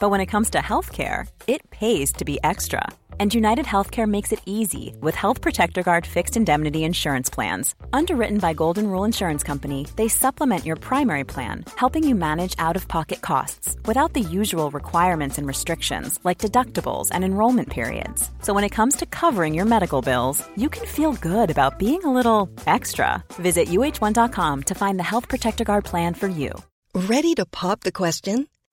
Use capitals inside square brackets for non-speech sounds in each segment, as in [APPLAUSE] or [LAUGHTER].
but when it comes to healthcare, it pays to be extra. And United Healthcare makes it easy with Health Protector Guard fixed indemnity insurance plans. Underwritten by Golden Rule Insurance Company, they supplement your primary plan, helping you manage out of pocket costs without the usual requirements and restrictions like deductibles and enrollment periods. So when it comes to covering your medical bills, you can feel good about being a little extra. Visit uh1.com to find the Health Protector Guard plan for you. Ready to pop the question?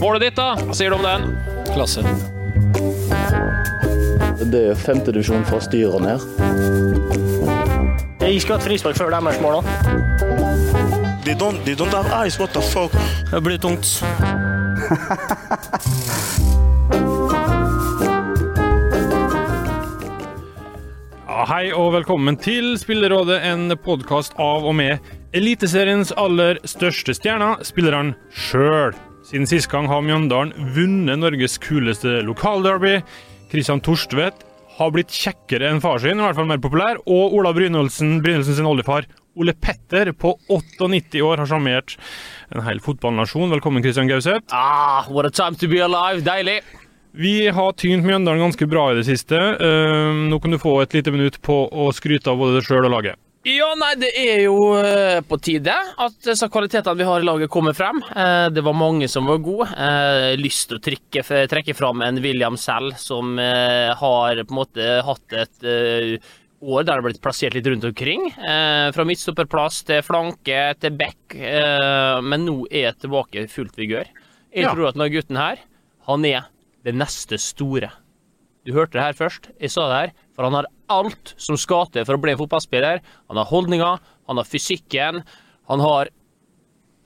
Målet ditt, da? Hva sier du om den? Klasse. Det er femtedivisjon fra styret ned. Jeg skulle hatt frispark før deres mål. da. They don't they don't have eyes. What the fuck? Det blir tungt. [LAUGHS] hei og velkommen til Spillerådet, en podkast av og med Eliteseriens aller største stjerner, spillerne sjøl. Siden sist gang har Mjøndalen vunnet Norges kuleste lokalderby. Kristian Torstvedt har blitt kjekkere enn far sin, i hvert fall mer populær. Og Ola Brynolfsen, Brynolfsen sin oldefar, Ole Petter, på 98 år, har sjarmert en hel fotballnasjon. Velkommen, Kristian Gauseth. Ah, what a time to be alive. Deilig. Vi har tynt Mjøndalen ganske bra i det siste. Eh, nå kan du få et lite minutt på å skryte av både deg sjøl og laget. Ja, nei, det er jo eh, på tide at disse kvalitetene vi har i laget, kommer frem. Eh, Det var mange som var gode. Eh, Lyst til å trekke, trekke fram en William selv, som har på en måte hatt et år der det har blitt plassert litt rundt omkring. Fra midtstopperplass til flanke til back, men nå er jeg tilbake i fullt vigør. Jeg tror at denne gutten her, han er det neste store. Du hørte det her først. Jeg sa det her. For han har alt som skal til for å bli en fotballspiller. Han har holdninger, han har fysikken, han har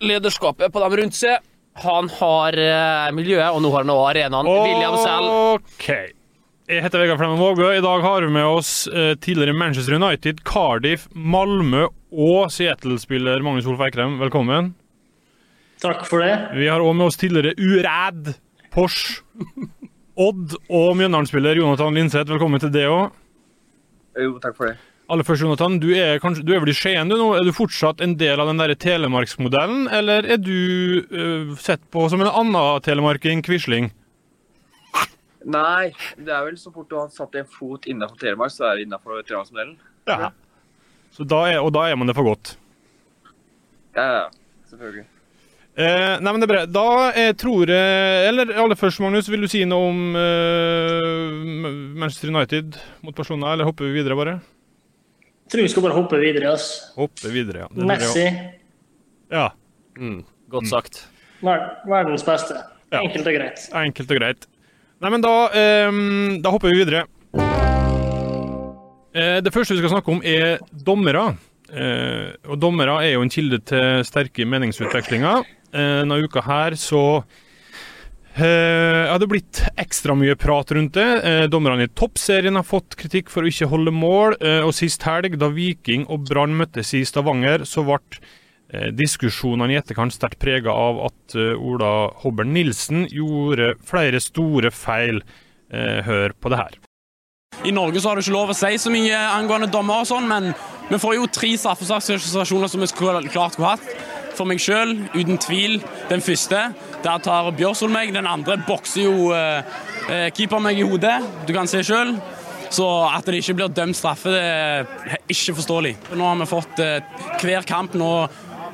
lederskapet på dem rundt seg. Han har eh, miljøet, og nå har han også arenaen. William selv. OK. Jeg heter Vegard Flemmen Vågø. I dag har vi med oss eh, tidligere Manchester United, Cardiff, Malmö og Seattle-spiller Magnus Olf Eikrem. Velkommen. Takk for det. Vi har òg med oss tidligere Uræd, Porsche, Odd og Mjøndalen-spiller Jonathan Linseth. Velkommen til det òg. Jo, takk for det. Aller først, Jonathan, du er, kanskje, du er vel i Skien du nå? Er du fortsatt en del av den der telemarksmodellen, eller er du uh, sett på som en annen telemarking, Quisling? Nei, det er vel så fort du har satt en fot innenfor Telemark, så er det innenfor Telemarksmodellen. Ja. Så da er, og da er man det for godt. Ja, ja, selvfølgelig. Eh, nei, men det er bra. Da jeg tror jeg Eller aller først, Magnus, vil du si noe om eh, Manchester United mot Barcelona, eller hopper vi videre, bare? Jeg tror vi skal bare hoppe videre. ass. Hoppe videre, ja. Det Messi, Ja. Mm, godt sagt. ver verdens beste. Ja. Enkelt og greit. Enkelt og greit. Nei, men da, eh, da hopper vi videre. Eh, det første vi skal snakke om, er dommere. Eh, og dommere er jo en kilde til sterke meningsutvekslinger. Eh, denne uka her så eh, har det blitt ekstra mye prat rundt det. Eh, dommerne i toppserien har fått kritikk for å ikke holde mål. Eh, og sist helg, da Viking og Brann møttes i Stavanger, så ble eh, diskusjonene i etterkant sterkt prega av at eh, Ola Hobbel Nilsen gjorde flere store feil. Eh, hør på det her. I Norge så har du ikke lov å si så mye angående dommer og sånn, men vi får jo tre straffesakssituasjoner som vi skulle klart skulle hatt. For meg sjøl, uten tvil, den første. Der tar Bjørsol meg. Den andre bokser jo eh, eh, keeper meg i hodet. Du kan se sjøl. Så at det ikke blir dømt straffe, det er ikke forståelig. Nå har vi fått eh, hver kamp nå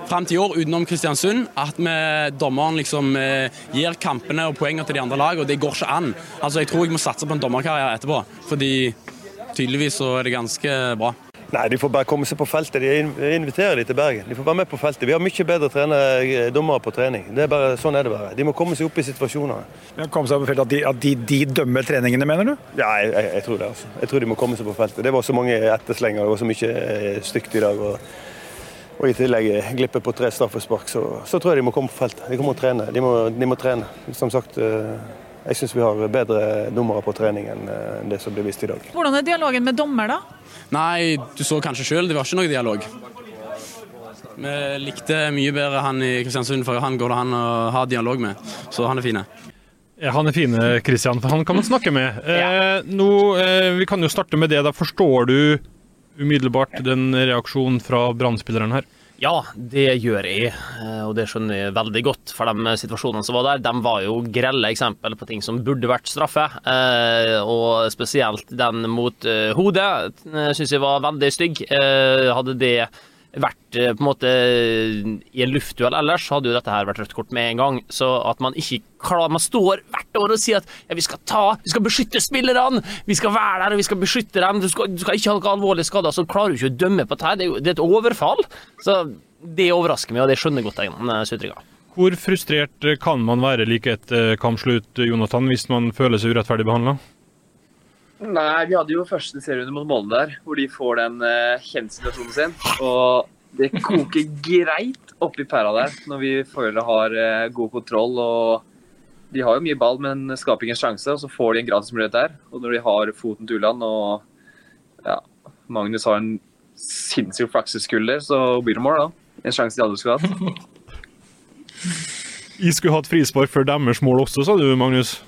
fram til i år utenom Kristiansund at vi, dommeren liksom eh, gir kampene og poengene til de andre lag, og det går ikke an. Altså, Jeg tror jeg må satse på en dommerkarriere etterpå, fordi tydeligvis så er det ganske bra. Nei, De får bare komme seg på feltet. De inviterer de til Bergen. De får være med på feltet. Vi har mye bedre trenere, dommere på trening. Det er bare, sånn er det bare. De må komme seg opp i situasjonene. Ja, komme seg på feltet, at de, at de, de dømmer treningene, mener du? Ja, jeg, jeg, jeg tror det. altså. Jeg tror de må komme seg på feltet. Det var så mange etterslenger og så mye eh, stygt i dag. og og i tillegg glippe på tre straffespark, så, så tror jeg de må komme på feltet. De må trene. De må, de må trene. Som sagt, eh, jeg syns vi har bedre dommere på trening enn eh, det som blir vist i dag. Hvordan er dialogen med dommer, da? Nei, du så kanskje sjøl, det var ikke noe dialog. Vi likte mye bedre han i Kristiansund, for han går det an å ha dialog med. Så han er fine. Ja, han er fine, Kristian, for han kan man [LAUGHS] snakke med. Eh, nå, eh, vi kan jo starte med det. da Forstår du umiddelbart den reaksjonen fra Brann-spilleren her? Ja, det gjør jeg, eh, og det skjønner jeg veldig godt. For de situasjonene som var der, de var jo grelle eksempel på ting som burde vært straffe. Eh, og spesielt den mot eh, hodet syns jeg var veldig stygg. Hadde det vært på en måte i en luftduell ellers, hadde jo dette her vært rødt kort med en gang. Så at man ikke klarer Man står hvert år og sier at ja, vi skal ta, vi skal beskytte spillerne, vi skal være der og vi skal beskytte dem, du skal, du skal ikke ha noen alvorlige skader. Så klarer du ikke å dømme på dette. Det er det er et overfall. Så det overrasker meg, og det skjønner godt jeg, Sutriga. Hvor frustrert kan man være like etter kampslutt, Jonathan, hvis man føler seg urettferdig behandla? Nei, vi hadde jo første serierunde mot Molde der, hvor de får den uh, kjensituasjonen sin. Og det koker greit oppi pæra der når vi føler har uh, god kontroll. og De har jo mye ball, men skaper ingen sjanse. Og så får de en gratismulighet der. Og når de har foten til Ulland og ja, Magnus har en sinnssyk flakseskulder, så blir det mål, da. En sjanse de aldri skulle hatt. [LAUGHS] Jeg skulle hatt frispark før deres mål også, sa du, Magnus?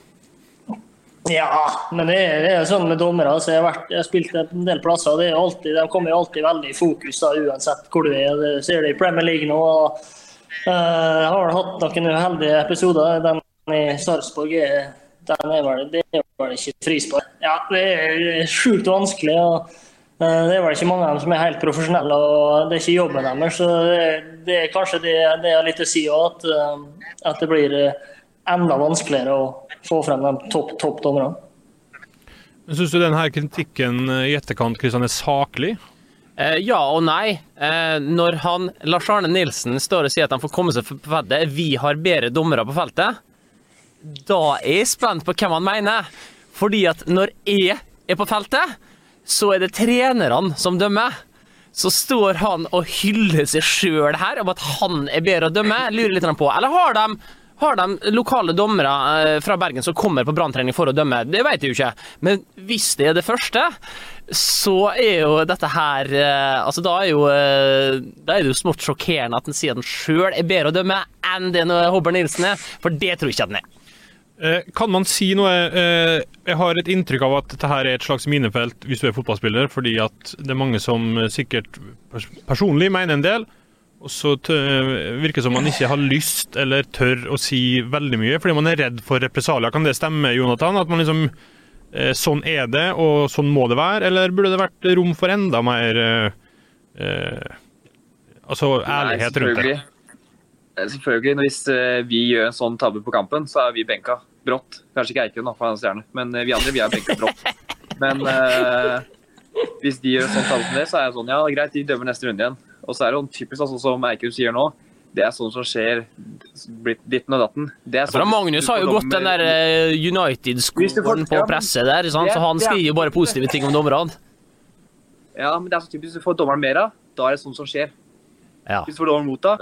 Ja, men det er, det er sånn med dommere. Altså jeg, har vært, jeg har spilt en del plasser. og alltid, De kommer alltid veldig i fokus da, uansett hvor du er. Det ser du i Premier League nå. og uh, Har hatt noen uheldige episoder. Den i Sarpsborg er, den er vel, det er vel ikke frispark. Ja, det er sjukt vanskelig. og uh, Det er vel ikke mange av dem som er helt profesjonelle, og det er ikke jobben deres. så Det, det er kanskje det, det har litt å si òg, at, uh, at det blir enda vanskeligere å få frem de topp topp dommerne. Syns du denne kritikken eh, i etterkant Kristian, er saklig? Eh, ja og nei. Eh, når han, Lars Arne Nilsen står og sier at han får komme seg på feltet, vi har bedre dommere på feltet, da er jeg spent på hvem han mener. Fordi at når jeg er på feltet, så er det trenerne som dømmer. Så står han og hyller seg sjøl her om at han er bedre å dømme. Lurer litt på. Eller har de har de lokale dommere eh, fra Bergen som kommer på branntrening for å dømme? Det vet jeg jo ikke. Men hvis det er det første, så er jo dette her eh, Altså, da er jo eh, Da er det jo smått sjokkerende at en sier at en sjøl er bedre å dømme enn det Hobber Nilsen er, for det tror jeg ikke at den er. Kan man si noe Jeg har et inntrykk av at dette her er et slags minefelt hvis du er fotballspiller, fordi at det er mange som sikkert personlig mener en del, og så virker det som man ikke har lyst eller tør å si veldig mye fordi man er redd for represalier. Kan det stemme, Jonathan? At man liksom eh, Sånn er det, og sånn må det være? Eller burde det vært rom for enda mer eh, eh Altså ærlighet Nei, rundt det? Selvfølgelig. Hvis eh, vi gjør en sånn tabbe på kampen, så er vi benka brått. Kanskje ikke Eiken, for han er stjerne, men vi andre vi er benka brått. [LAUGHS] Men eh, hvis de gjør en sånn tabbe som det, så er det sånn ja, greit, de dømmer neste runde igjen. Og så er det jo typisk altså, som Eikum sier nå, det er sånn som skjer blitt ditten og datten. Det er sånn, Magnus har jo gått den der uh, United-skolen på presset der, sant? så han skriver jo bare positive ting om dommerne. Ja, men det er så typisk hvis du får dommeren mer av, da er det sånn som skjer. Ja. Hvis du får dommeren mot da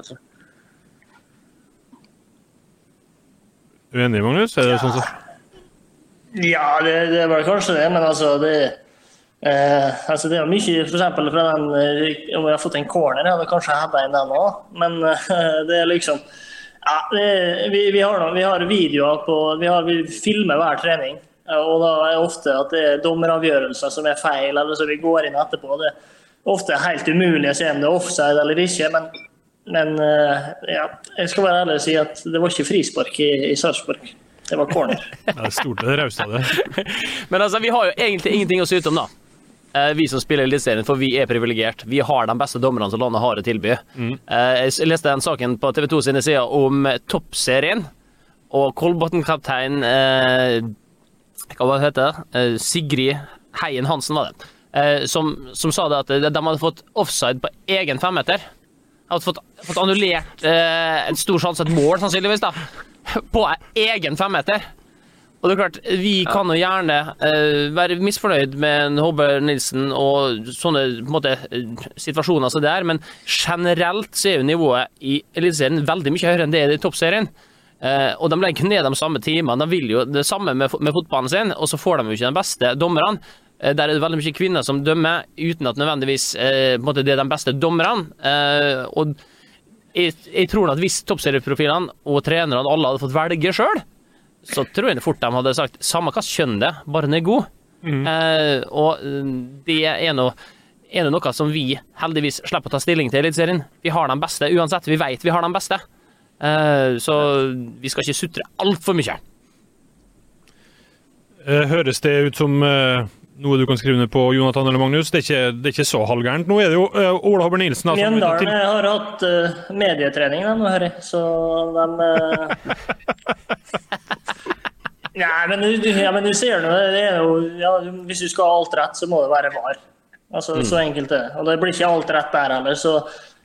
Uenig, Magnus? Er det ja. sånn som Ja, det, det er vel kanskje det, men altså det Eh, altså det er mye for eksempel, fra den eh, Om jeg har fått en corner, jeg hadde kanskje hadde en den òg. Men eh, [LAUGHS] det er liksom ja, det, vi, vi, har noe, vi, har videoer på Vi, har, vi filmer hver trening. Og da er det ofte at det er dommeravgjørelser som er feil, eller så vi går inn etterpå. Det er ofte helt umulig å se om det er offside eller ikke. Men, men eh, ja, jeg skal være ærlig og si at det var ikke frispark i, i Sarpsborg. Det var corner. [LAUGHS] det er stort det rauste av det. [LAUGHS] Men altså, vi har jo egentlig ingenting å syte om, da. Eh, vi som spiller Eliteserien, for vi er privilegert. Vi har de beste dommerne som landet har å tilby. Mm. Eh, jeg leste den saken på TV 2 sine sider om toppserien, og Kolbotn-kaptein eh, Hva heter det? Sigrid Heien Hansen, var det. Som, som, sa det at de hadde fått offside på egen femmeter. Hadde fått, fått annullert en stor sjanse, et mål sannsynligvis, da, på egen femmeter. Og det er klart, Vi kan jo gjerne uh, være misfornøyd med en Håvard Nilsen og sånne på måte, eh, situasjoner som det er, men generelt så er jo nivået i Eliteserien veldig mye høyere enn det er i Toppserien. Uh, og de legger ned de samme timene. De vil jo det samme med, med fotballen sin, og så får de jo ikke de beste dommerne. Der er det veldig mye kvinner som dømmer, uten at nødvendigvis måte, det er de beste dommerne. Eh, og jeg, jeg tror at hvis toppserieprofilene og trenerne alle hadde fått velge sjøl, så tror jeg fort de hadde sagt samme hva kjønn det er, bare den er god. Eh, og eh, det er nå er det noe som vi heldigvis slipper å ta stilling til i Eliteserien. Vi har de beste uansett. Vi vet vi har de beste. Eh, så vi skal ikke sutre altfor mye. Eh, Høres det ut som eh, noe du kan skrive ned på, Jonathan eller Magnus? Det er ikke, det er ikke så halvgærent. Nå er det jo Ola Håber Nilsen. altså, Mjøndalen til- har hatt uh, medietrening, de, nå, hører jeg. Så de [LAUGHS] Nei, men ja, men du ser nå, det er jo ja, Hvis du skal ha alt rett, så må det være VAR. Altså, Så enkelt er det. Og det blir ikke alt rett der heller. Så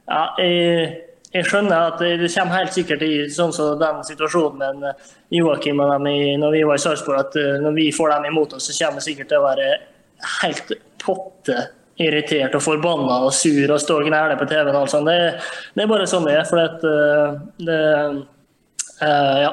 ja, jeg, jeg skjønner at det det kommer helt sikkert i sånn som den situasjonen med eh, Joakim og dem i, når vi var i Sarpsborg, at eh, når vi får dem imot oss, så kommer det sikkert til å være helt potte irritert og forbanna og sur og stå og gnæle på TV-en. Det, det er bare sånn det er. For at, eh, det, uh, ja.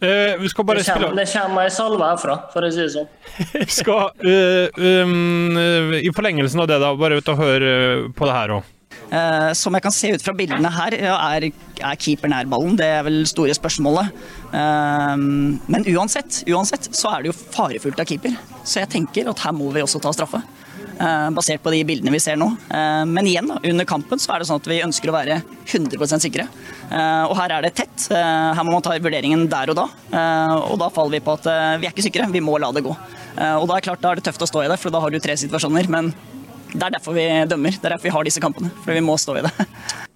Eh, vi skal bare det, kommer, spille det kommer ei salve herfra, for å si det sånn. [LAUGHS] Skal uh, um, eh, I forlengelsen av det, da, bare ut og høre på det her òg. Uh, som jeg kan se ut fra bildene her, ja, er, er keeper nær ballen. Det er vel store spørsmålet. Men uansett, uansett så er det jo farefullt av keeper. Så jeg tenker at her må vi også ta straffe. Eh, basert på de bildene vi ser nå. Eh, men igjen, under kampen så er det sånn at vi ønsker å være 100% sikre. Eh, og her er det tett. Her må man ta vurderingen der og da. Og da faller vi på at vi er ikke sikre, vi må la det gå. Og da er, klart, da er det tøft å stå i det, for da har du tre situasjoner. Men det er derfor vi dømmer. Det er derfor vi har disse kampene. For vi må stå i det. [LAUGHS]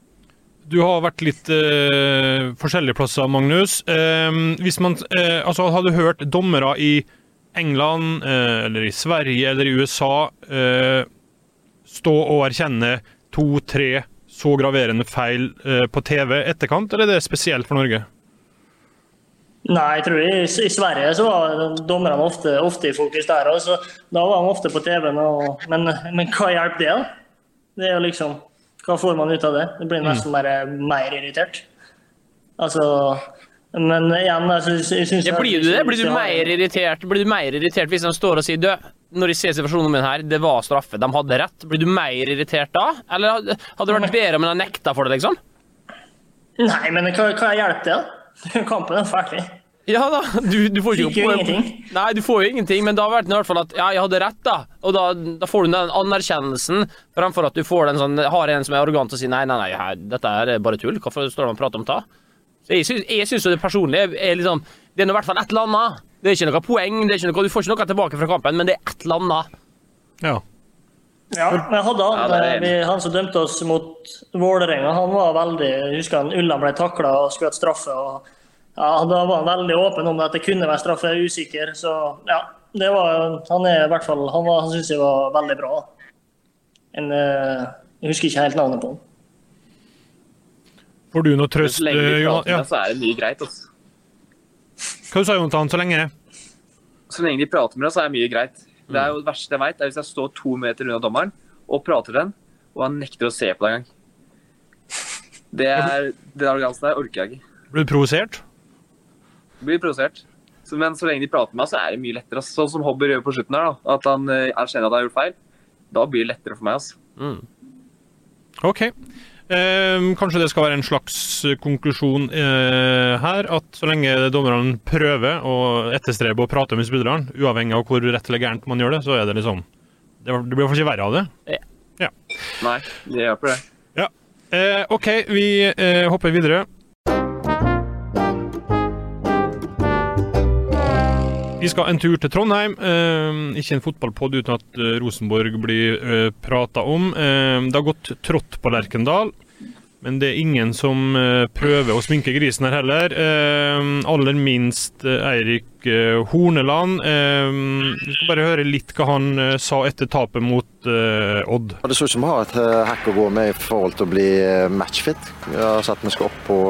Du har vært litt eh, forskjellige plasser, Magnus. Eh, hvis man, eh, altså, har du hørt dommere i England, eh, eller i Sverige eller i USA eh, stå og erkjenne to-tre så graverende feil eh, på TV etterkant, eller er det spesielt for Norge? Nei, jeg tror i, i Sverige så var dommerne ofte, ofte i fokus der òg, da var de ofte på TV-en. Men, men hva hjelper det, da? Det er jo liksom Hva får man ut av det? Det blir nesten bare mer irritert. Altså Men igjen, altså, jeg syns Ja, blir du det? Blir du mer irritert Blir du mer irritert hvis de står og sier du, når de ser situasjonen min her, det var straffe, de hadde rett. Blir du mer irritert da? Eller hadde det vært bedre om de nekta for det, liksom? Nei, men hva, hva hjelper det? [LAUGHS] Kampen er ferdig. Ja da, du, du får jo ingenting. Nei, du får jo ingenting, men da har vært i hvert fall at ja, jeg hadde rett, da. Og da, da får du den anerkjennelsen, fremfor at du får den sånn Har en som er arrogant og sier nei, nei, nei, dette er bare tull. Hvorfor står de og prater om det? Så jeg syns, jeg syns jo det personlige er liksom Det er nå i hvert fall et eller annet. Det er ikke noe poeng, det er ikke noe, du får ikke noe tilbake fra kampen, men det er et eller annet. Ja. Ja, men hadde han, Ja, er vi, han som dømte oss mot Vålerenga, han var veldig Jeg husker han Ulland ble takla og skulle hatt straffe. og ja, Da var han veldig åpen om at det kunne være straffe, jeg er usikker. Så ja, det var, han er i hvert fall Han, var- han syns jeg var veldig bra. En, eh, jeg husker ikke helt navnet på han. Får du noe trøst, Så lenge eh, de prater med Ja. så er det mye greit. Altså. Hva du sa Jonathan? Så lenge? Så lenge de prater med deg, så er det mye greit. Det er jo det verste jeg vet, er hvis jeg står to meter unna dommeren og prater den, og han nekter å se på deg engang. Det er Den arrogansen der orker jeg ikke. Blir du provosert? Blir provosert. Så, men så lenge de prater med meg, så er det mye lettere. ass. Sånn som Hobber gjør på slutten her, da. At han eh, erkjenner at han har gjort feil. Da blir det lettere for meg. altså. OK. Eh, kanskje det skal være en slags eh, konklusjon eh, her, at så lenge dommerne prøver å etterstrebe å prate med spillerne, uavhengig av hvor rett eller gærent man gjør det, så er det liksom Det, blir i hvert fall ikke verre av det. Ja. Nei, det hjelper det. Ja. Eh, OK, vi eh, hopper videre. Vi skal en tur til Trondheim. Eh, ikke en fotballpod uten at eh, Rosenborg blir eh, prata om. Eh, det har gått trått på Lerkendal, men det er ingen som eh, prøver å sminke grisen her heller. Eh, aller minst Eirik Horneland. Vi skal bare høre litt hva han sa etter tapet mot Odd. Det så ut som vi har et hekk å gå med i forhold til å bli matchfit. Vi har sett vi skal opp på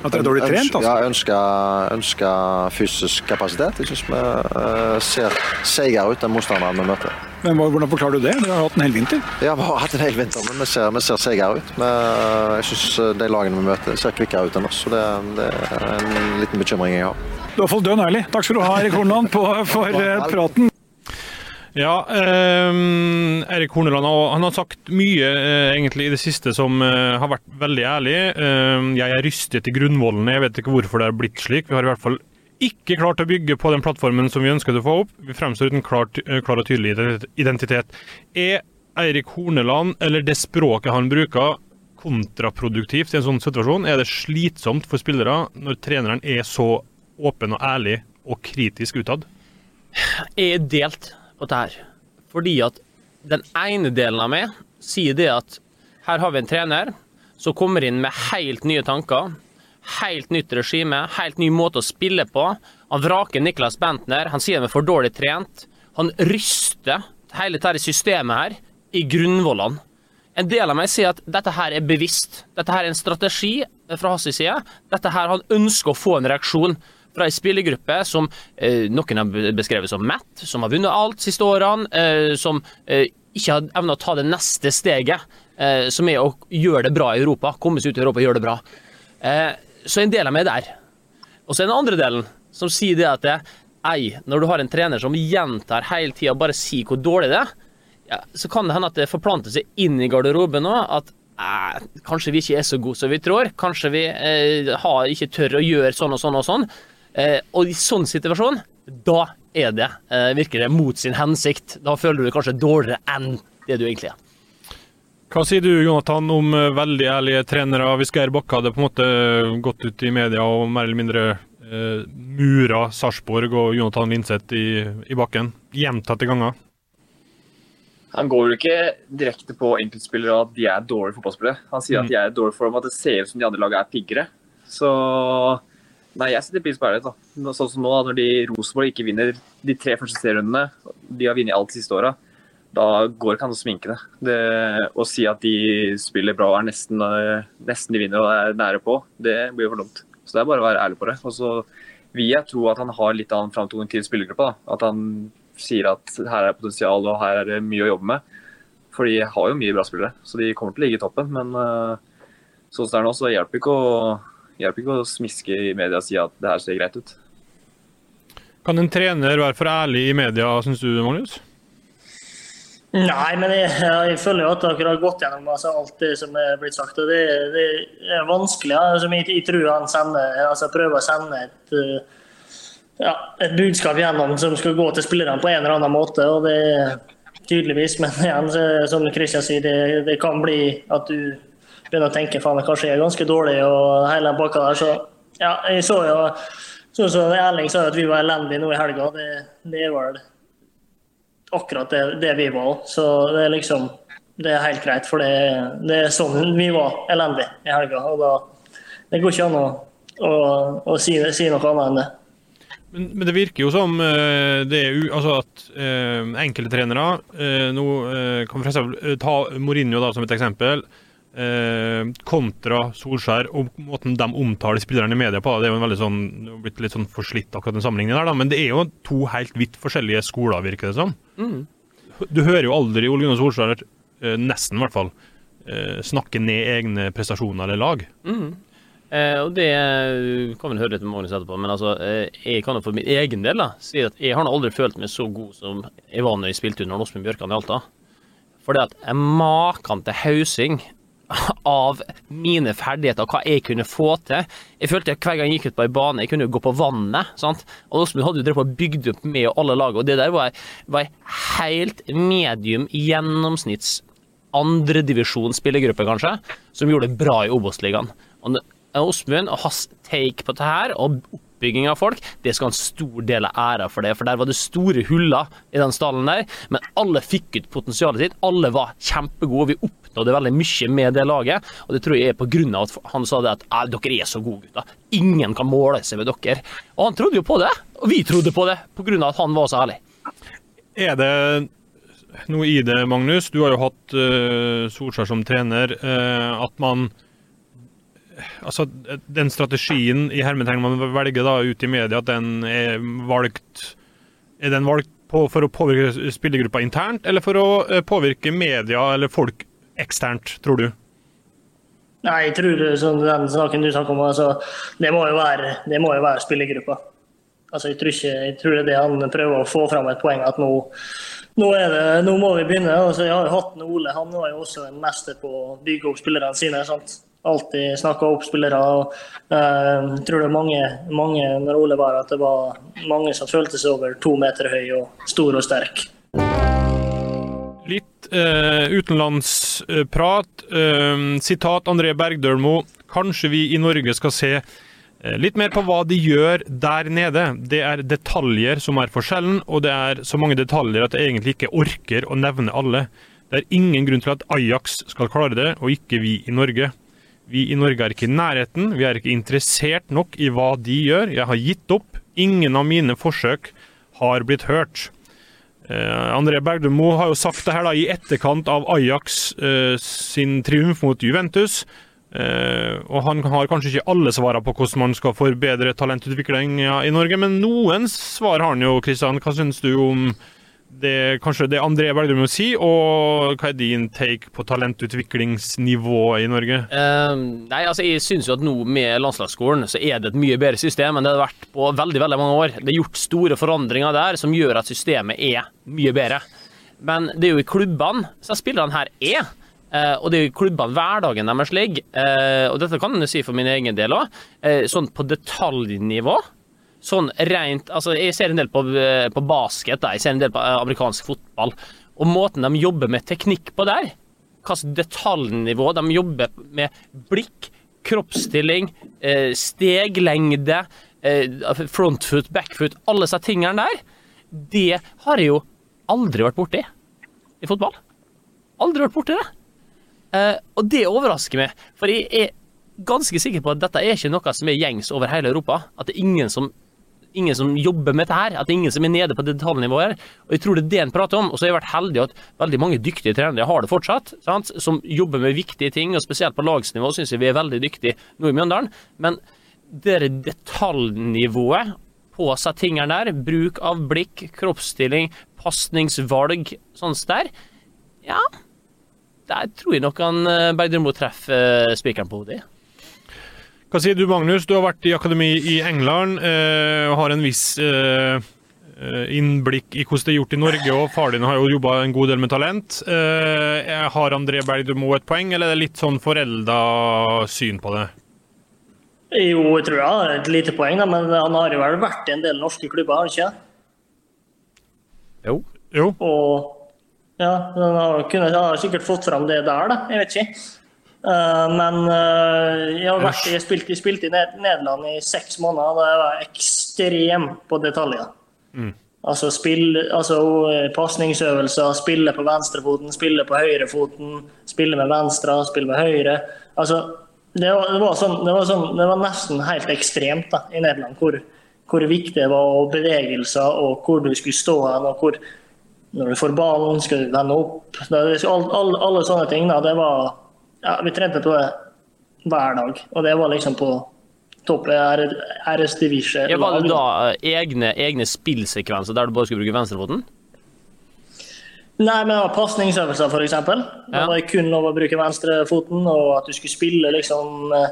At dere er dårlig trent? altså? Ja, ønsker, ønsker fysisk kapasitet. Jeg syns vi uh, ser seigere ut enn motstanderne vi møter. Men Hvordan forklarer du det? Dere har hatt en hel vinter. Ja, vi har hatt en hel vinter, men vi ser, vi ser seigere ut. Vi, jeg syns de lagene vi møter, ser kvikkere ut enn oss. Så det, det er en liten bekymring jeg har. Du har fått dønn ærlig. Takk skal du ha, Erik Hornland, på, for eh, praten. Ja, ehm, Erik Horneland han har sagt mye eh, egentlig i det siste som eh, har vært veldig ærlig. Ehm, jeg er rystet i grunnvollene, jeg vet ikke hvorfor det er blitt slik. Vi har i hvert fall ikke klart å bygge på den plattformen som vi ønsket å få opp. Vi fremstår uten klar, eh, klar og tydelig identitet. Er Eirik Horneland, eller det språket han bruker, kontraproduktivt i en sånn situasjon? Er det slitsomt for spillere når treneren er så åpen og ærlig og kritisk utad? Jeg er delt dette her. Fordi at den ene delen av meg sier det at her har vi en trener som kommer inn med helt nye tanker. Helt nytt regime, helt ny måte å spille på. Han vraker Niklas Bentner. Han sier han er for dårlig trent. Han ryster hele dette systemet her i grunnvollene. En del av meg sier at dette her er bevisst. Dette her er en strategi fra hans side. Dette her Han ønsker å få en reaksjon fra ei spillergruppe som eh, noen har beskrevet som matt, som har vunnet alt siste årene, eh, som eh, ikke har evnet å ta det neste steget, eh, som er å gjøre det bra i Europa. Komme seg ut i Europa og gjøre det bra. Eh, så en del av meg er der. Og så er den andre delen som sier det at det, ei, når du har en trener som gjentar hele tida bare si hvor dårlig det er, ja, så kan det hende at det forplanter seg inn i garderoben òg at eh, kanskje vi ikke er så gode som vi tror. Kanskje vi eh, har, ikke tør å gjøre sånn og sånn og sånn. Eh, og i sånn situasjon, da er det, eh, virker det mot sin hensikt. Da føler du deg kanskje dårligere enn det du egentlig er. Hva sier du, Jonathan, om eh, veldig ærlige trenere? Hvis Geir Bakke hadde på en måte gått ut i media og mer eller mindre eh, mura Sarpsborg og Jonathan Linseth i, i bakken gjentatte ganger? Han går jo ikke direkte på enkeltspillere og at de er dårlige fotballspillere. Han sier Mm. at de er dårlige for dem, at det ser ut som de andre lagene er piggere. Så Nei, jeg setter pris på ærlighet. da. Sånn som nå, da, når de Rosenborg ikke vinner de tre første serierundene, de har vunnet alt de siste åra, da går ikke an å sminke det. det. Å si at de spiller bra og er nesten, eh, nesten de vinner og er nære på, det blir for dumt. Så det er bare å være ærlig på det. Og så vil jeg tro at han har litt annen framtoning til spillergruppa. da. At han sier at her er potensial og her er det mye å jobbe med. For de har jo mye bra spillere, så de kommer til å ligge i toppen. Men eh, sånn som det er nå, så hjelper ikke å, hjelper ikke å smiske i media og si at det her ser greit ut. Kan en trener være for ærlig i media, syns du, Magnus? Nei, men jeg, jeg føler jo at dere har gått gjennom altså, alt det som er blitt sagt. og Det, det er vanskelig. ja. Altså, jeg, jeg tror han sender, altså, prøver å sende et, uh, ja, et budskap gjennom som skal gå til spillerne på en eller annen måte. og det tydeligvis, Men igjen, så, som Kristian sier, det, det kan bli at du begynner å tenke faen, kanskje jeg er ganske dårlig og hele den pakka der. Så ja, jeg så jo Sånn som Erling sa at vi var elendige nå i helga. Det, det er vel akkurat det, det vi var òg. Så det er liksom Det er helt greit, for det, det er sånn vi var elendige i helga. Og da Det går ikke an å, å, å si, si noe annet enn det. Men, men det virker jo som uh, det er altså at uh, enkelte trenere uh, nå kan for eksempel ta Mourinho da, som et eksempel. Eh, kontra Solskjær og måten de omtaler spillerne i media på. Det er jo en veldig sånn, blitt litt sånn forslitt akkurat den sammenligningen her, da, men det er jo to helt vidt forskjellige skoler, virker det som. Mm. Du hører jo aldri Ole Gunnar Solskjær, eh, nesten i hvert fall, eh, snakke ned egne prestasjoner eller lag. Mm. Eh, og det kan vi høre litt med Magnus etterpå, men altså, jeg kan jo for min egen del da, si at jeg har aldri følt meg så god som jeg var når jeg spilte under Åsmund Bjørkan i Alta. For det at maken til hausing av mine ferdigheter, hva jeg kunne få til Jeg følte at hver gang jeg gikk ut på ei bane, jeg kunne jo gå på vannet. sant? Og Åsmund hadde jo drevet og bygd opp med alle lag, og det der var, var helt medium gjennomsnitts andredivisjon spillergruppe, kanskje, som gjorde det bra i Obos-ligaen. Åsmund og hans take på det her, og oppbygging av folk, det skal ha en stor del av æra for det. For der var det store huller i den stallen der, men alle fikk ut potensialet sitt. Alle var kjempegode. Vi oppnådde veldig mye med det laget, og det tror jeg er på grunn av at han sa det at dere er så gode, gutter. Ingen kan måle seg med dere. Og han trodde jo på det, og vi trodde på det, på grunn av at han var så ærlig. Er det noe i det, Magnus? Du har jo hatt uh, Solskjær som trener. Uh, at man Altså, den strategien i hermetegn man velger da ut i media, at den er valgt Er den valgt på, for å påvirke spillergruppa internt, eller for å eh, påvirke media eller folk eksternt, tror du? Nei, jeg tror sånn, den saken du snakker om, altså, det må jo være, det være spillergruppa. Altså, jeg, tror ikke, jeg tror det er det han prøver å få fram et poeng, at nå, nå, det, nå må vi begynne. Altså, jeg har jo hatt Ole, han var jo også en mester på å bygge opp spillerne sine. sant? Alltid snakka opp spillere. og uh, Jeg tror det er mange, mange når Ole var at det var mange som følte seg over to meter høy og stor og sterk. Litt uh, utenlandsprat. Uh, sitat André Bergdølmo. Kanskje vi i Norge skal se eh, litt mer på hva de gjør der nede. Det er detaljer som er forskjellen, og det er så mange detaljer at jeg egentlig ikke orker å nevne alle. Det er ingen grunn til at Ajax skal klare det, og ikke vi i Norge. Vi i Norge er ikke i nærheten, vi er ikke interessert nok i hva de gjør. Jeg har gitt opp. Ingen av mine forsøk har blitt hørt. Uh, André Bergdemo har jo sagt det her da i etterkant av Ajax uh, sin triumf mot Juventus. Uh, og Han har kanskje ikke alle svarene på hvordan man skal forbedre talentutvikling i Norge, men noen svar har han jo, Kristian. Hva syns du om det, kanskje det André å si, og hva er din take på talentutviklingsnivået i Norge? Uh, nei, altså Jeg syns jo at nå med landslagsskolen så er det et mye bedre system enn det har vært på veldig veldig mange år. Det er gjort store forandringer der som gjør at systemet er mye bedre. Men det er jo i klubbene så spillerne her er. Uh, og det er jo klubbene hverdagen deres ligger. Uh, og dette kan jeg si for min egen del òg. Uh, sånn på detaljnivå sånn rent Altså, jeg ser en del på, på basket, da. jeg ser en del på amerikansk fotball. Og måten de jobber med teknikk på der, hvilket detaljnivå de jobber med blikk, kroppsstilling, eh, steglengde, eh, frontfoot, backfoot, alle disse tingene der, det har jeg jo aldri vært borti i fotball. Aldri vært borti det. Eh, og det overrasker meg, for jeg er ganske sikker på at dette er ikke noe som er gjengs over hele Europa. At det er ingen som ingen som jobber med dette her. At det er ingen som er nede på detaljnivået her. Og jeg tror det er det en prater om. Og så har jeg vært heldig at veldig mange dyktige trenere har det fortsatt, sant? som jobber med viktige ting. Og spesielt på lagsnivå syns jeg vi er veldig dyktige nå i Mjøndalen. Men det detaljnivået på seg tingene der, bruk av blikk, kroppsstilling, pasningsvalg, sånn der, ja Der tror jeg nok han eh, Bergdølmo treffer eh, spikeren på hodet. Hva sier du, Magnus? Du har vært i akademi i England eh, og har en viss eh, eh, innblikk i hvordan det er gjort i Norge. og Far din har jo jobba en god del med talent. Eh, har André Bergdølmo et poeng, eller er det litt sånn forelda syn på det? Jo, jeg tror jeg har et lite poeng, da, men han har jo vel vært i en del norske klubber, har han ikke? Jo. jo. Og ja, han har, kunnet, han har sikkert fått fram det der, da. Jeg vet ikke. Uh, men uh, jeg vært, jeg spilte, jeg spilte i Nederland i seks måneder, da jeg var ekstrem på detaljer. Mm. Altså, spill, altså pasningsøvelser, spille på venstrefoten, spille på høyrefoten, spille med venstre, spille med høyre. Altså, det var, det var, sånn, det var, sånn, det var nesten helt ekstremt da, i Nederland hvor, hvor, viktig det var og bevegelser og hvor du skulle stå hen. og hvor Når du får ballen, skal du vende opp. alle, alle, alle sånne ting. Da, det var ja, vi trente på det hver dag. Og det var liksom på topp RS Division. Ja, var det da eh, egne, egne spillsekvenser der du bare skulle bruke venstrefoten? Nei, men det var pasningsøvelser, f.eks. Da var det kun lov å bruke venstrefoten, og at du skulle spille liksom uh,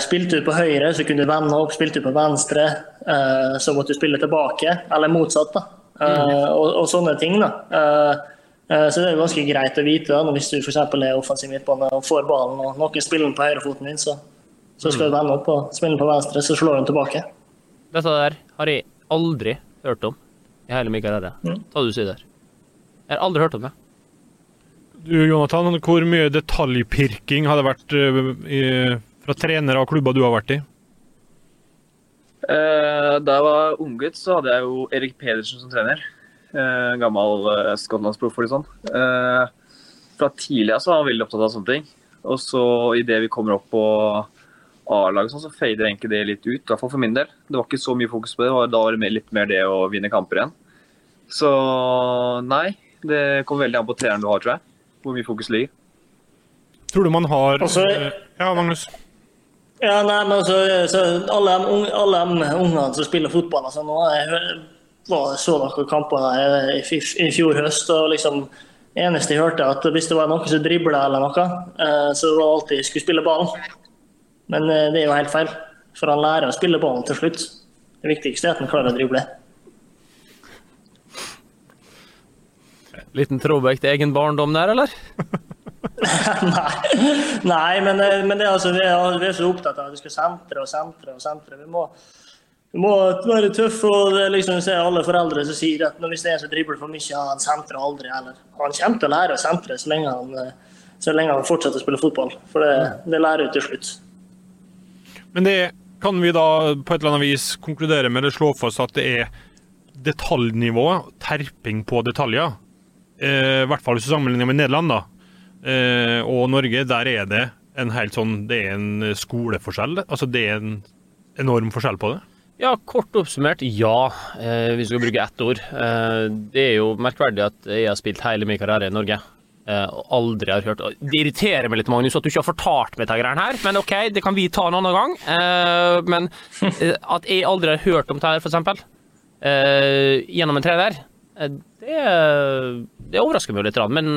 Spilte du på høyre, så kunne du vende opp. Spilte du på venstre, uh, så måtte du spille tilbake. Eller motsatt, da. Uh, mm. og, og, sånne ting, da. Eh, så det er ganske greit å vite da, hvis du f.eks. er offensiv midtbane og får ballen og noen spiller den på høyrefoten din, så, så skal du vende opp og spille den på venstre, så slår den tilbake. Dette der har jeg aldri hørt om i hele min karriere. Mm. Hva du sier der. Jeg har aldri hørt om det. Du, Jonathan, hvor mye detaljpirking har det vært uh, i, fra trenere og klubber du har vært i? Eh, da jeg var unggutt, så hadde jeg jo Erik Pedersen som trener. Eh, gammel eh, skottlandsproff sånn. Eh, fra tidlig av så var han veldig opptatt av sånne ting. Og så idet vi kommer opp på A-laget, sånn, så fader egentlig det litt ut. I hvert fall for min del. Det var ikke så mye fokus på det. Da var det litt mer det å vinne kamper igjen. Så nei, det kommer veldig an på treneren du har, tror jeg. Hvor mye fokus ligger. Tror du man har Også, Ja, Magnus? Ja, nei, men altså, så alle, de, ungene som spiller fotball altså, nå, Jeg hø- var, så noen kamper der i, f- i fjor høst, og liksom eneste jeg hørte, at hvis det var noen som dribla eller noe, eh, så var det alltid jeg skulle spille ballen. Men eh, det er jo helt feil, for han lærer å spille ballen til slutt. Det viktigste er at han klarer å drible. Liten throwback til egen barndom der, eller? [LAUGHS] Nei, men, eh, men det er altså, vi, er, vi er så opptatt av at vi skal sentre og sentre og sentre. Vi må, vi må være tøff, og det liksom, se alle foreldre som sier at når hvis det er en som dribler for mye, han sentrer aldri. heller. Han kommer til å lære å sentre så lenge han, eh, så lenge han fortsetter å spille fotball. For det, det lærer du til slutt. Men det kan vi da på et eller annet vis konkludere med eller slå fast at det er detaljnivå, terping på detaljer. Eh, I hvert fall hvis du sammenligner med Nederland da. Eh, og Norge, der er det en helt sånn Det er en skoleforskjell. Altså det er en enorm forskjell på det. Ja, kort oppsummert, ja. Eh, vi skal bruke ett ord. Eh, det er jo merkverdig at jeg har spilt hele min karriere i Norge. Eh, og aldri har hørt Det irriterer meg litt, Magnus, at du ikke har fortalt meg dette her. Men OK, det kan vi ta en annen gang. Eh, men eh, at jeg aldri har hørt om dette for eksempel, eh, gjennom en trener, det, det overrasker meg jo litt. Men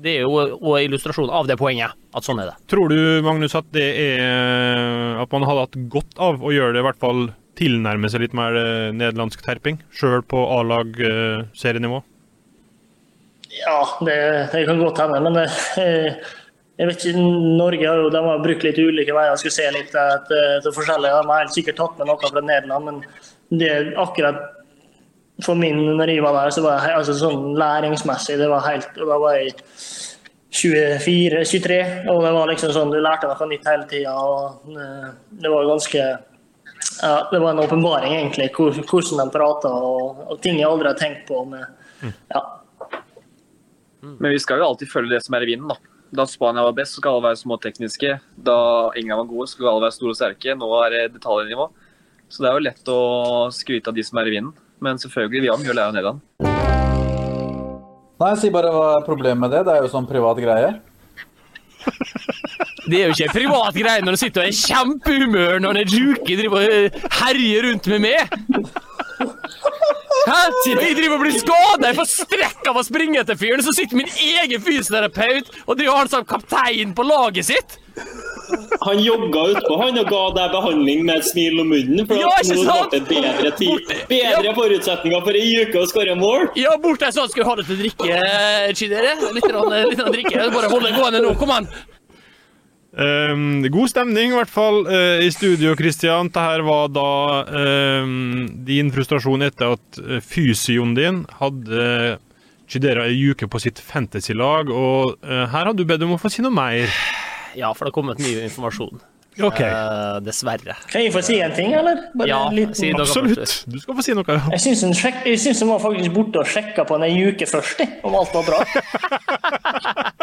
det er jo en illustrasjon av det poenget, at sånn er det. Tror du, Magnus, at det er At man hadde hatt godt av å gjøre det, i hvert fall tilnærme seg litt mer eh, nederlandsk terping? Sjøl på A-lag-serienivå? Ja, det, det kan godt hende. Men eh, jeg vet ikke, Norge har jo de har brukt litt ulike veier. Jeg skulle se litt etter forskjellige. De har helt sikkert tatt med noe fra Nederland, men det akkurat for min når jeg var der, så var jeg altså, sånn læringsmessig det var helt Da var jeg 24-23, og det var liksom sånn du lærte noe nytt hele tida. eh, Det var ganske ja, Det var en åpenbaring, egentlig, hvordan de prata og, og ting jeg aldri har tenkt på. med ja, Men vi skal jo alltid følge det som er i vinden, da. Da Spania var best, så skal alle være småtekniske. Da England var gode, så skulle alle være store og sterke. Nå er det detaljnivå. Så det er jo lett å skryte av de som er i vinden. Men selvfølgelig, vi har mye å lære av Nederland. Nei, si bare hva er problemet med det. Det er jo sånn privat greie. [LAUGHS] Det er jo ikke en privat greie når du sitter og er i kjempehumør når en juke driver og eh, herjer rundt med meg. Hæ? Jeg driver og blir skada, jeg får strekk av å springe etter fyren, så sitter min egen fysioterapeut og driver han som kaptein på laget sitt. Han jogga utpå han og ga deg behandling med et smil om munnen. For Ja, nå ble det bedre, tid, bedre forutsetninger for ei uke å skåre mål. Ja, bort der sånn skal vi ha det til å drikke, eh, Chidere. Litt, grann- litt drikke. Bare hold det gående nå, kom an. Ehm, god stemning, i hvert fall, uh, i studio, Kristian. Dette var da um, din frustrasjon etter at uh, fysioen din hadde Chidera ei uke på sitt fantasy-lag, og uh, her har du bedt om å få si noe mer. Ja, for det har kommet mye informasjon. Okay. Eh, dessverre. Kan jeg få si en ting, eller? Bare Ja, en liten- si noe Absolutt. Du skal få si noe. Jeg syns hun, sjek- jeg syns hun var faktisk borte og sjekka på en ei uke først, om alt var bra. [LAUGHS]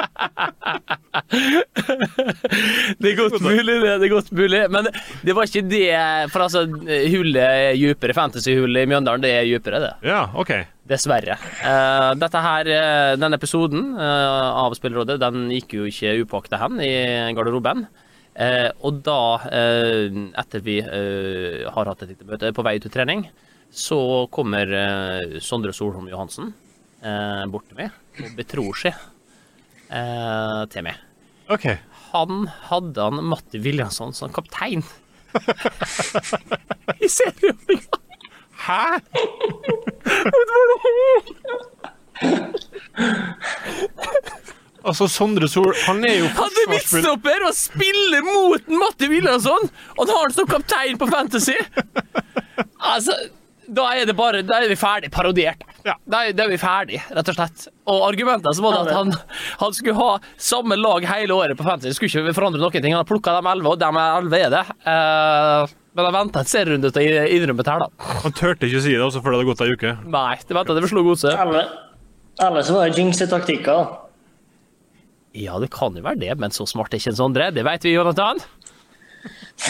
Det er godt mulig, det. det er godt mulig. Men det var ikke det For altså, hullet er dypere. Fantasy-hullet i Mjøndalen, det er dypere, det. Ja, ok. Dessverre. Uh, dette her, eh, denne episoden uh, av Spillerådet, den gikk jo ikke upåakta hen i garderoben. Uh, og da, etter vi har hatt et lite møte på vei til trening, så kommer Sondre Solholm Johansen bort til meg og betror seg til meg. Ok. Han hadde han Matti Williamson som kaptein. [LAUGHS] I serien. Hæ? Altså, Sondre Sol Han er jo Han er midtstopper og spiller mot Matti Williamson, og han har han som kaptein på Fantasy! Altså, da er det bare Da er vi ferdig parodiert. Da, er, da er vi ferdig, rett og slett. Og argumentet som var det at han, han skulle ha samme lag hele året på Fantasy. Skulle ikke forandre noen ting. Han har plukka de elleve, og de elleve er det. Uh, men han venta en serierunde til å innrømme her, da. Han turte ikke å si det også før det hadde gått ei uke. Nei, det venta til vi slo godset. Eller, eller så var det jinxe-taktikker. Ja, det kan jo være det, men så smart er ikke en Sondre. Det vet vi, Jonathan.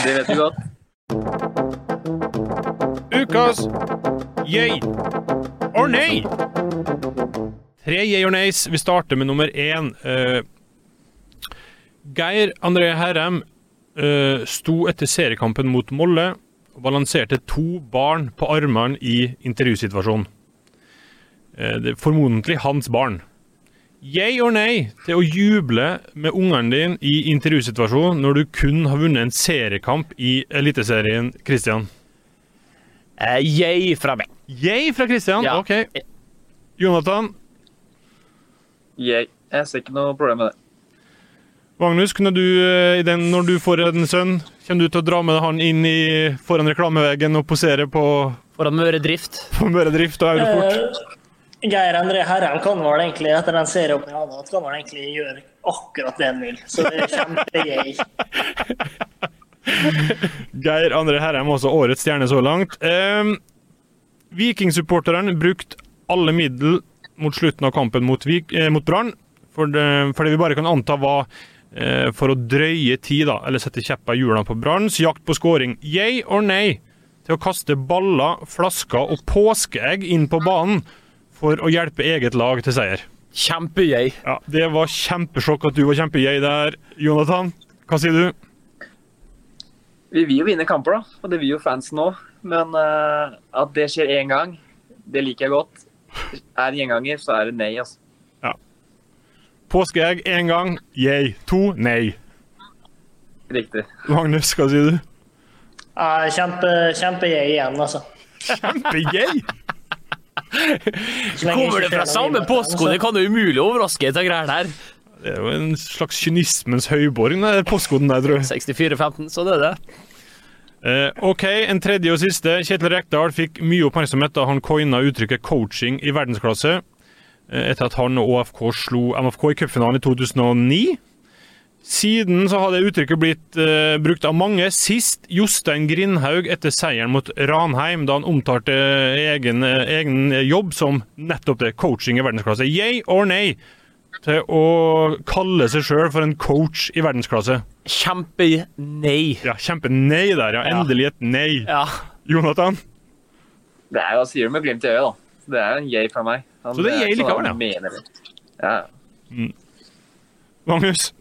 Det vet vi godt. Ukas yay or nay. Tre yay or nays. Vi starter med nummer én. Uh, Geir André Herrem uh, sto etter seriekampen mot Molle og balanserte to barn på armene i intervjusituasjonen. Uh, det er formodentlig hans barn. Yay or nei til å juble med ungene dine i intervjusituasjonen når du kun har vunnet en seriekamp i Eliteserien, Christian? Eh, yay fra meg. Yay fra Christian? Ja. OK. Jonathan? Jeg, jeg ser ikke noe problem med det. Magnus, kunne du, eh, i den, når du får en sønn, kommer du til å dra med han inn i, foran reklameveggen og posere på Foran Møre Drift? [LAUGHS] På Møre Drift og Eurosport? Uh, Geir André Herrem kan vel egentlig, etter den serien han har hatt, kan vel egentlig gjøre akkurat det han vil. Så det er kjempegøy. [LAUGHS] [LAUGHS] Geir André Herrem, også årets stjerne så langt. Eh, Vikingsupporterne brukte alle middel mot slutten av kampen mot, Vik- eh, mot Brann, for det, for det vi bare kan anta var eh, for å drøye tid, da, eller sette kjepper i hjulene på Branns jakt på scoring. Yay or nei til å kaste baller, flasker og påskeegg inn på banen for å hjelpe eget lag til seier? Kjempeyay. Ja, det var kjempesjokk at du var kjempeyay der, Jonathan. Hva sier du? Vi vil jo vinne kamper, da, og det vil jo fansen òg. Men uh, at det skjer én gang, det liker jeg godt. Er det gjenganger, så er det nei, altså. Ja. Påskeegg én gang, yay. To, nei. Riktig. Magnus, hva sier du? Ja, Kjempe, kjempegøy igjen, altså. Kjempegøy! Kommer det fra samme postkode, kan det umulig overraske dette greiene her. Det er jo en slags kynismens høyborg, den postkoden der, tror jeg. 6415, så det er det. Eh, OK, en tredje og siste. Kjetil Rekdal fikk mye oppmerksomhet da han coina uttrykket 'coaching i verdensklasse' eh, etter at han og ÅFK slo MFK i cupfinalen i 2009. Siden så har det uttrykket blitt eh, brukt av mange, sist Jostein Grindhaug etter seieren mot Ranheim, da han omtalte egen, eh, egen jobb som nettopp det, coaching i verdensklasse. Yay or nei til å kalle seg sjøl for en coach i verdensklasse? Kjempe-nei. Ja, kjempe-nei der, ja. Endelig et nei. Ja. Jonathan? Det er jo, sier det med glimt i øyet, da. Så det er en yay fra meg. Han- Så det er yay sånn likevel, ja. mener det. Ja. Magnus?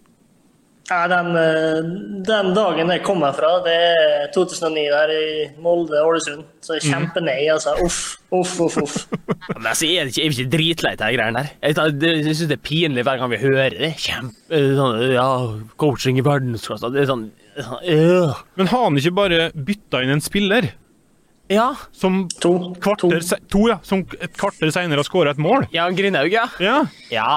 Ja, den, eh, den dagen jeg kommer fra, det er 2009 der i Molde-Ålesund. Så jeg kjemper kjempenei, altså. Uff, uff, uff. uff. [LAUGHS] Men altså, er det ikke, er vi ikke dritlei av de greiene der? Jeg, jeg syns det er pinlig hver gang vi hører det. Kjempe sånn, Ja, coaching i verdensklasse Det er sånn sånn, øh. Men har han ikke bare bytta inn en spiller? Ja. Som kvarter, se- to, ja. Som et kvarter seinere har skåra et mål? Ja, Grindhaug, ja. Ja. Ja,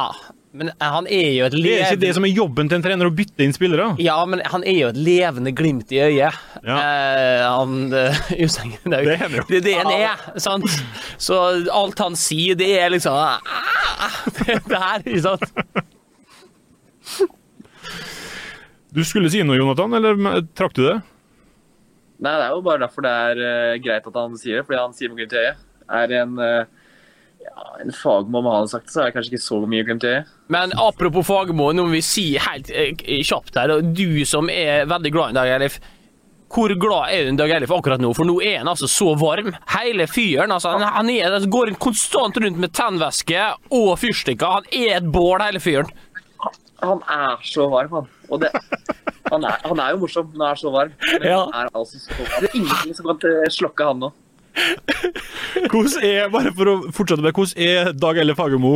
men han er jo et Det er ikke det som er jobben til en trener, å bytte inn spillere? Ja, men han er jo et levende glimt i øyet. Eh, han [LAUGHS] uh, Grindhaug. Det er han jo. Det er det han er, sant? Så alt han sier, det er liksom ah, [LAUGHS] Det her, ikke sant? Du skulle si noe, Jonathan, eller trakk du det? Nei, det er jo bare derfor det er uh, greit at han sier det, fordi han sier med glimt i øyet. Er en, uh, ja, en fagmann om han sagt det, så er det kanskje ikke så mye glemt i. Men apropos Fagermo, nå må vi si helt eh, kjapt her, og du som er veldig glad i Dag Eilif. Hvor glad er du i Dag Eilif akkurat nå? For nå er han altså så varm. Hele fyren. altså, Han, han er, han går konstant rundt med tennvæske og fyrstikker. Han er et bål, hele fyren. Han er så varm, han. Og det, han, er, han er jo morsom når han er så varm. Men Ja. han er altså så varm. Det er ingenting som kan eh, slokke han nå. Hvordan er, bare for å fortsette med, hvordan er Dag Elle Fagermo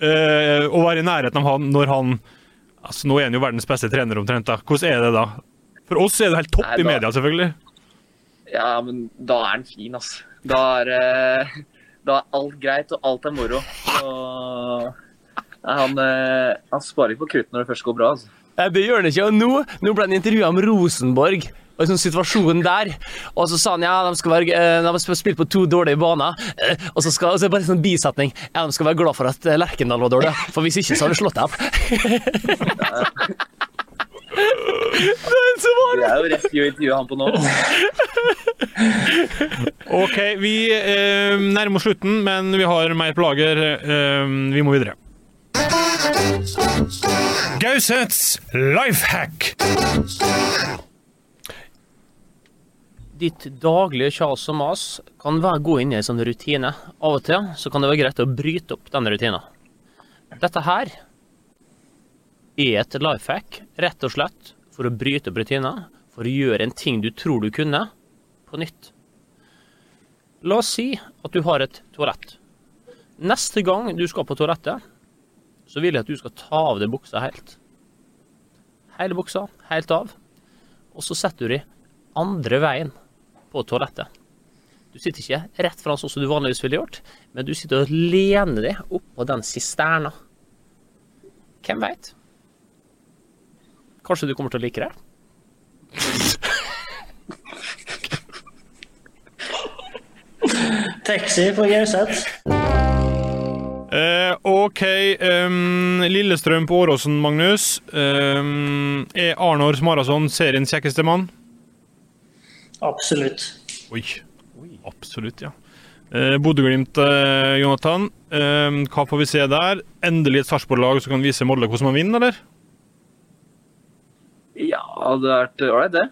eh, å være i nærheten av han når han altså Nå er han jo verdens beste trener omtrent. da. Hvordan er det da? For oss er det helt topp Nei, i media, selvfølgelig. Ja, men da er han fin, altså. Da er, eh, da er alt greit, og alt er moro. Og han, eh, han sparer ikke på krutt når det først går bra. altså. Nei, Det gjør han ikke. Og nå, nå ble han intervjua om Rosenborg. Og en sånn situasjon der. Og så sa han ja, de skal være, eh, de har spilt på to dårlige baner. eh, Og så, skal, og så er det bare en sånn bisetning. Ja, de skal være glad for at eh, Lerkendal var dårlig. For hvis ikke, så har de slått dem. Det er er jo rett i å intervjue han på nå. OK, vi eh, nærmer oss slutten, men vi har mer på lager. Eh, vi må videre. Gausets lifehack! Ditt daglige kjas og mas kan være gå inn i en sånn rutine. Av og til så kan det være greit å bryte opp den rutinen. Dette her er et life hack, rett og slett, for å bryte opp rutiner, for å gjøre en ting du tror du kunne, på nytt. La oss si at du har et toalett. Neste gang du skal på toalettet, så vil jeg at du skal ta av deg buksa helt. Hele buksa, helt av. Og så setter du deg andre veien på toalettet. Du sitter ikke rett foran sånn som du vanligvis ville gjort, men du sitter og lener deg oppå den sisterna. Hvem veit? Kanskje du kommer til å like det? [LAUGHS] Taxi på Gauseth. Eh, OK. Um, Lillestrøm på Åråsen, Magnus. Um, er Arnors Smarason seriens kjekkeste mann? Absolutt. Oi. Absolutt, ja. Eh, Bodø-Glimt, eh, Jonathan. Eh, hva får vi se der? Endelig et Sarpsborg-lag som kan vise Molde hvordan man vinner, eller? Ja, det hadde vært ålreit, det.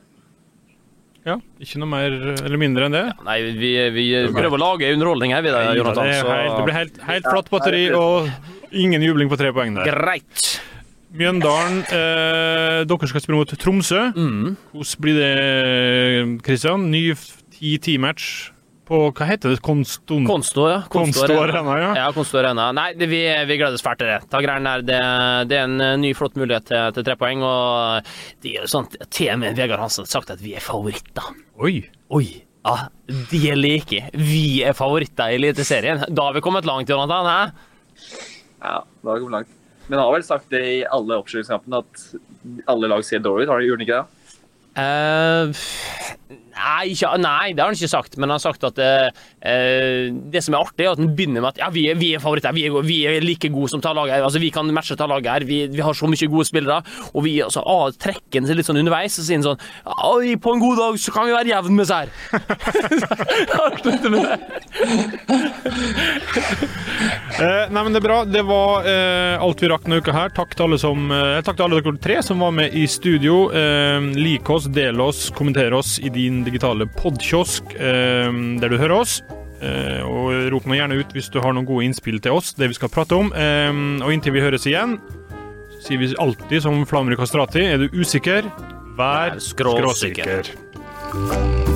Ja, ikke noe mer eller mindre enn det? Nei, vi, vi prøver å lage underholdning her, vi da, Jonathan. det, helt, det blir helt, helt flatt batteri og ingen jubling på tre poeng der. Greit. Mjøndalen, eh, dere skal spille mot Tromsø. Mm. Hvordan blir det, Kristian? Ny 10-10-match på Hva heter det? Konston... Konsto, ja. Konsto Arena, ja. Ja, Konsto Arena. Nei, det, vi, vi gleder oss fælt til det. Ta greiene der. Det, det er en eh, ny, flott mulighet til, til tre poeng. Og det er jo sånn til og med Vegard Hansen har sagt at vi er favoritter. Oi. Oi. Ja, det liker like. Vi er favoritter i Eliteserien. Da har vi kommet langt, Jonathan. Hæ? Ja, da har vi kommet langt. Men han har vel sagt det i alle oppkjøringskampene at alle lag ser dårlig ut, har de gjort ikke det? Eh, nei, ikke, nei, det har han ikke sagt. Men han har sagt at eh, eh, det som er artig, er at han begynner med at ja, vi, er- er favoritter. Vi er, vi er like gode som tallaget her. Altså, vi kan matche tallaget her. Vi, vi har så mye gode spillere. Og vi altså, ah, trekker han seg litt sånn underveis og sier sånn Oi, på en god dag så kan vi være jevn med seg Eh, nei, men Det er bra. Det var eh, alt vi rakk denne uka her. Takk til alle som, eh, takk til alle dere tre som var med i studio. Eh, lik oss, del oss, kommenter oss i din digitale podkiosk eh, der du hører oss. Eh, og rop nå gjerne ut hvis du har noen gode innspill til oss, det vi skal prate om. Eh, og inntil vi høres igjen, så sier vi alltid som Flammer Kastrati, er du usikker, vær skråsikker. skråsikker.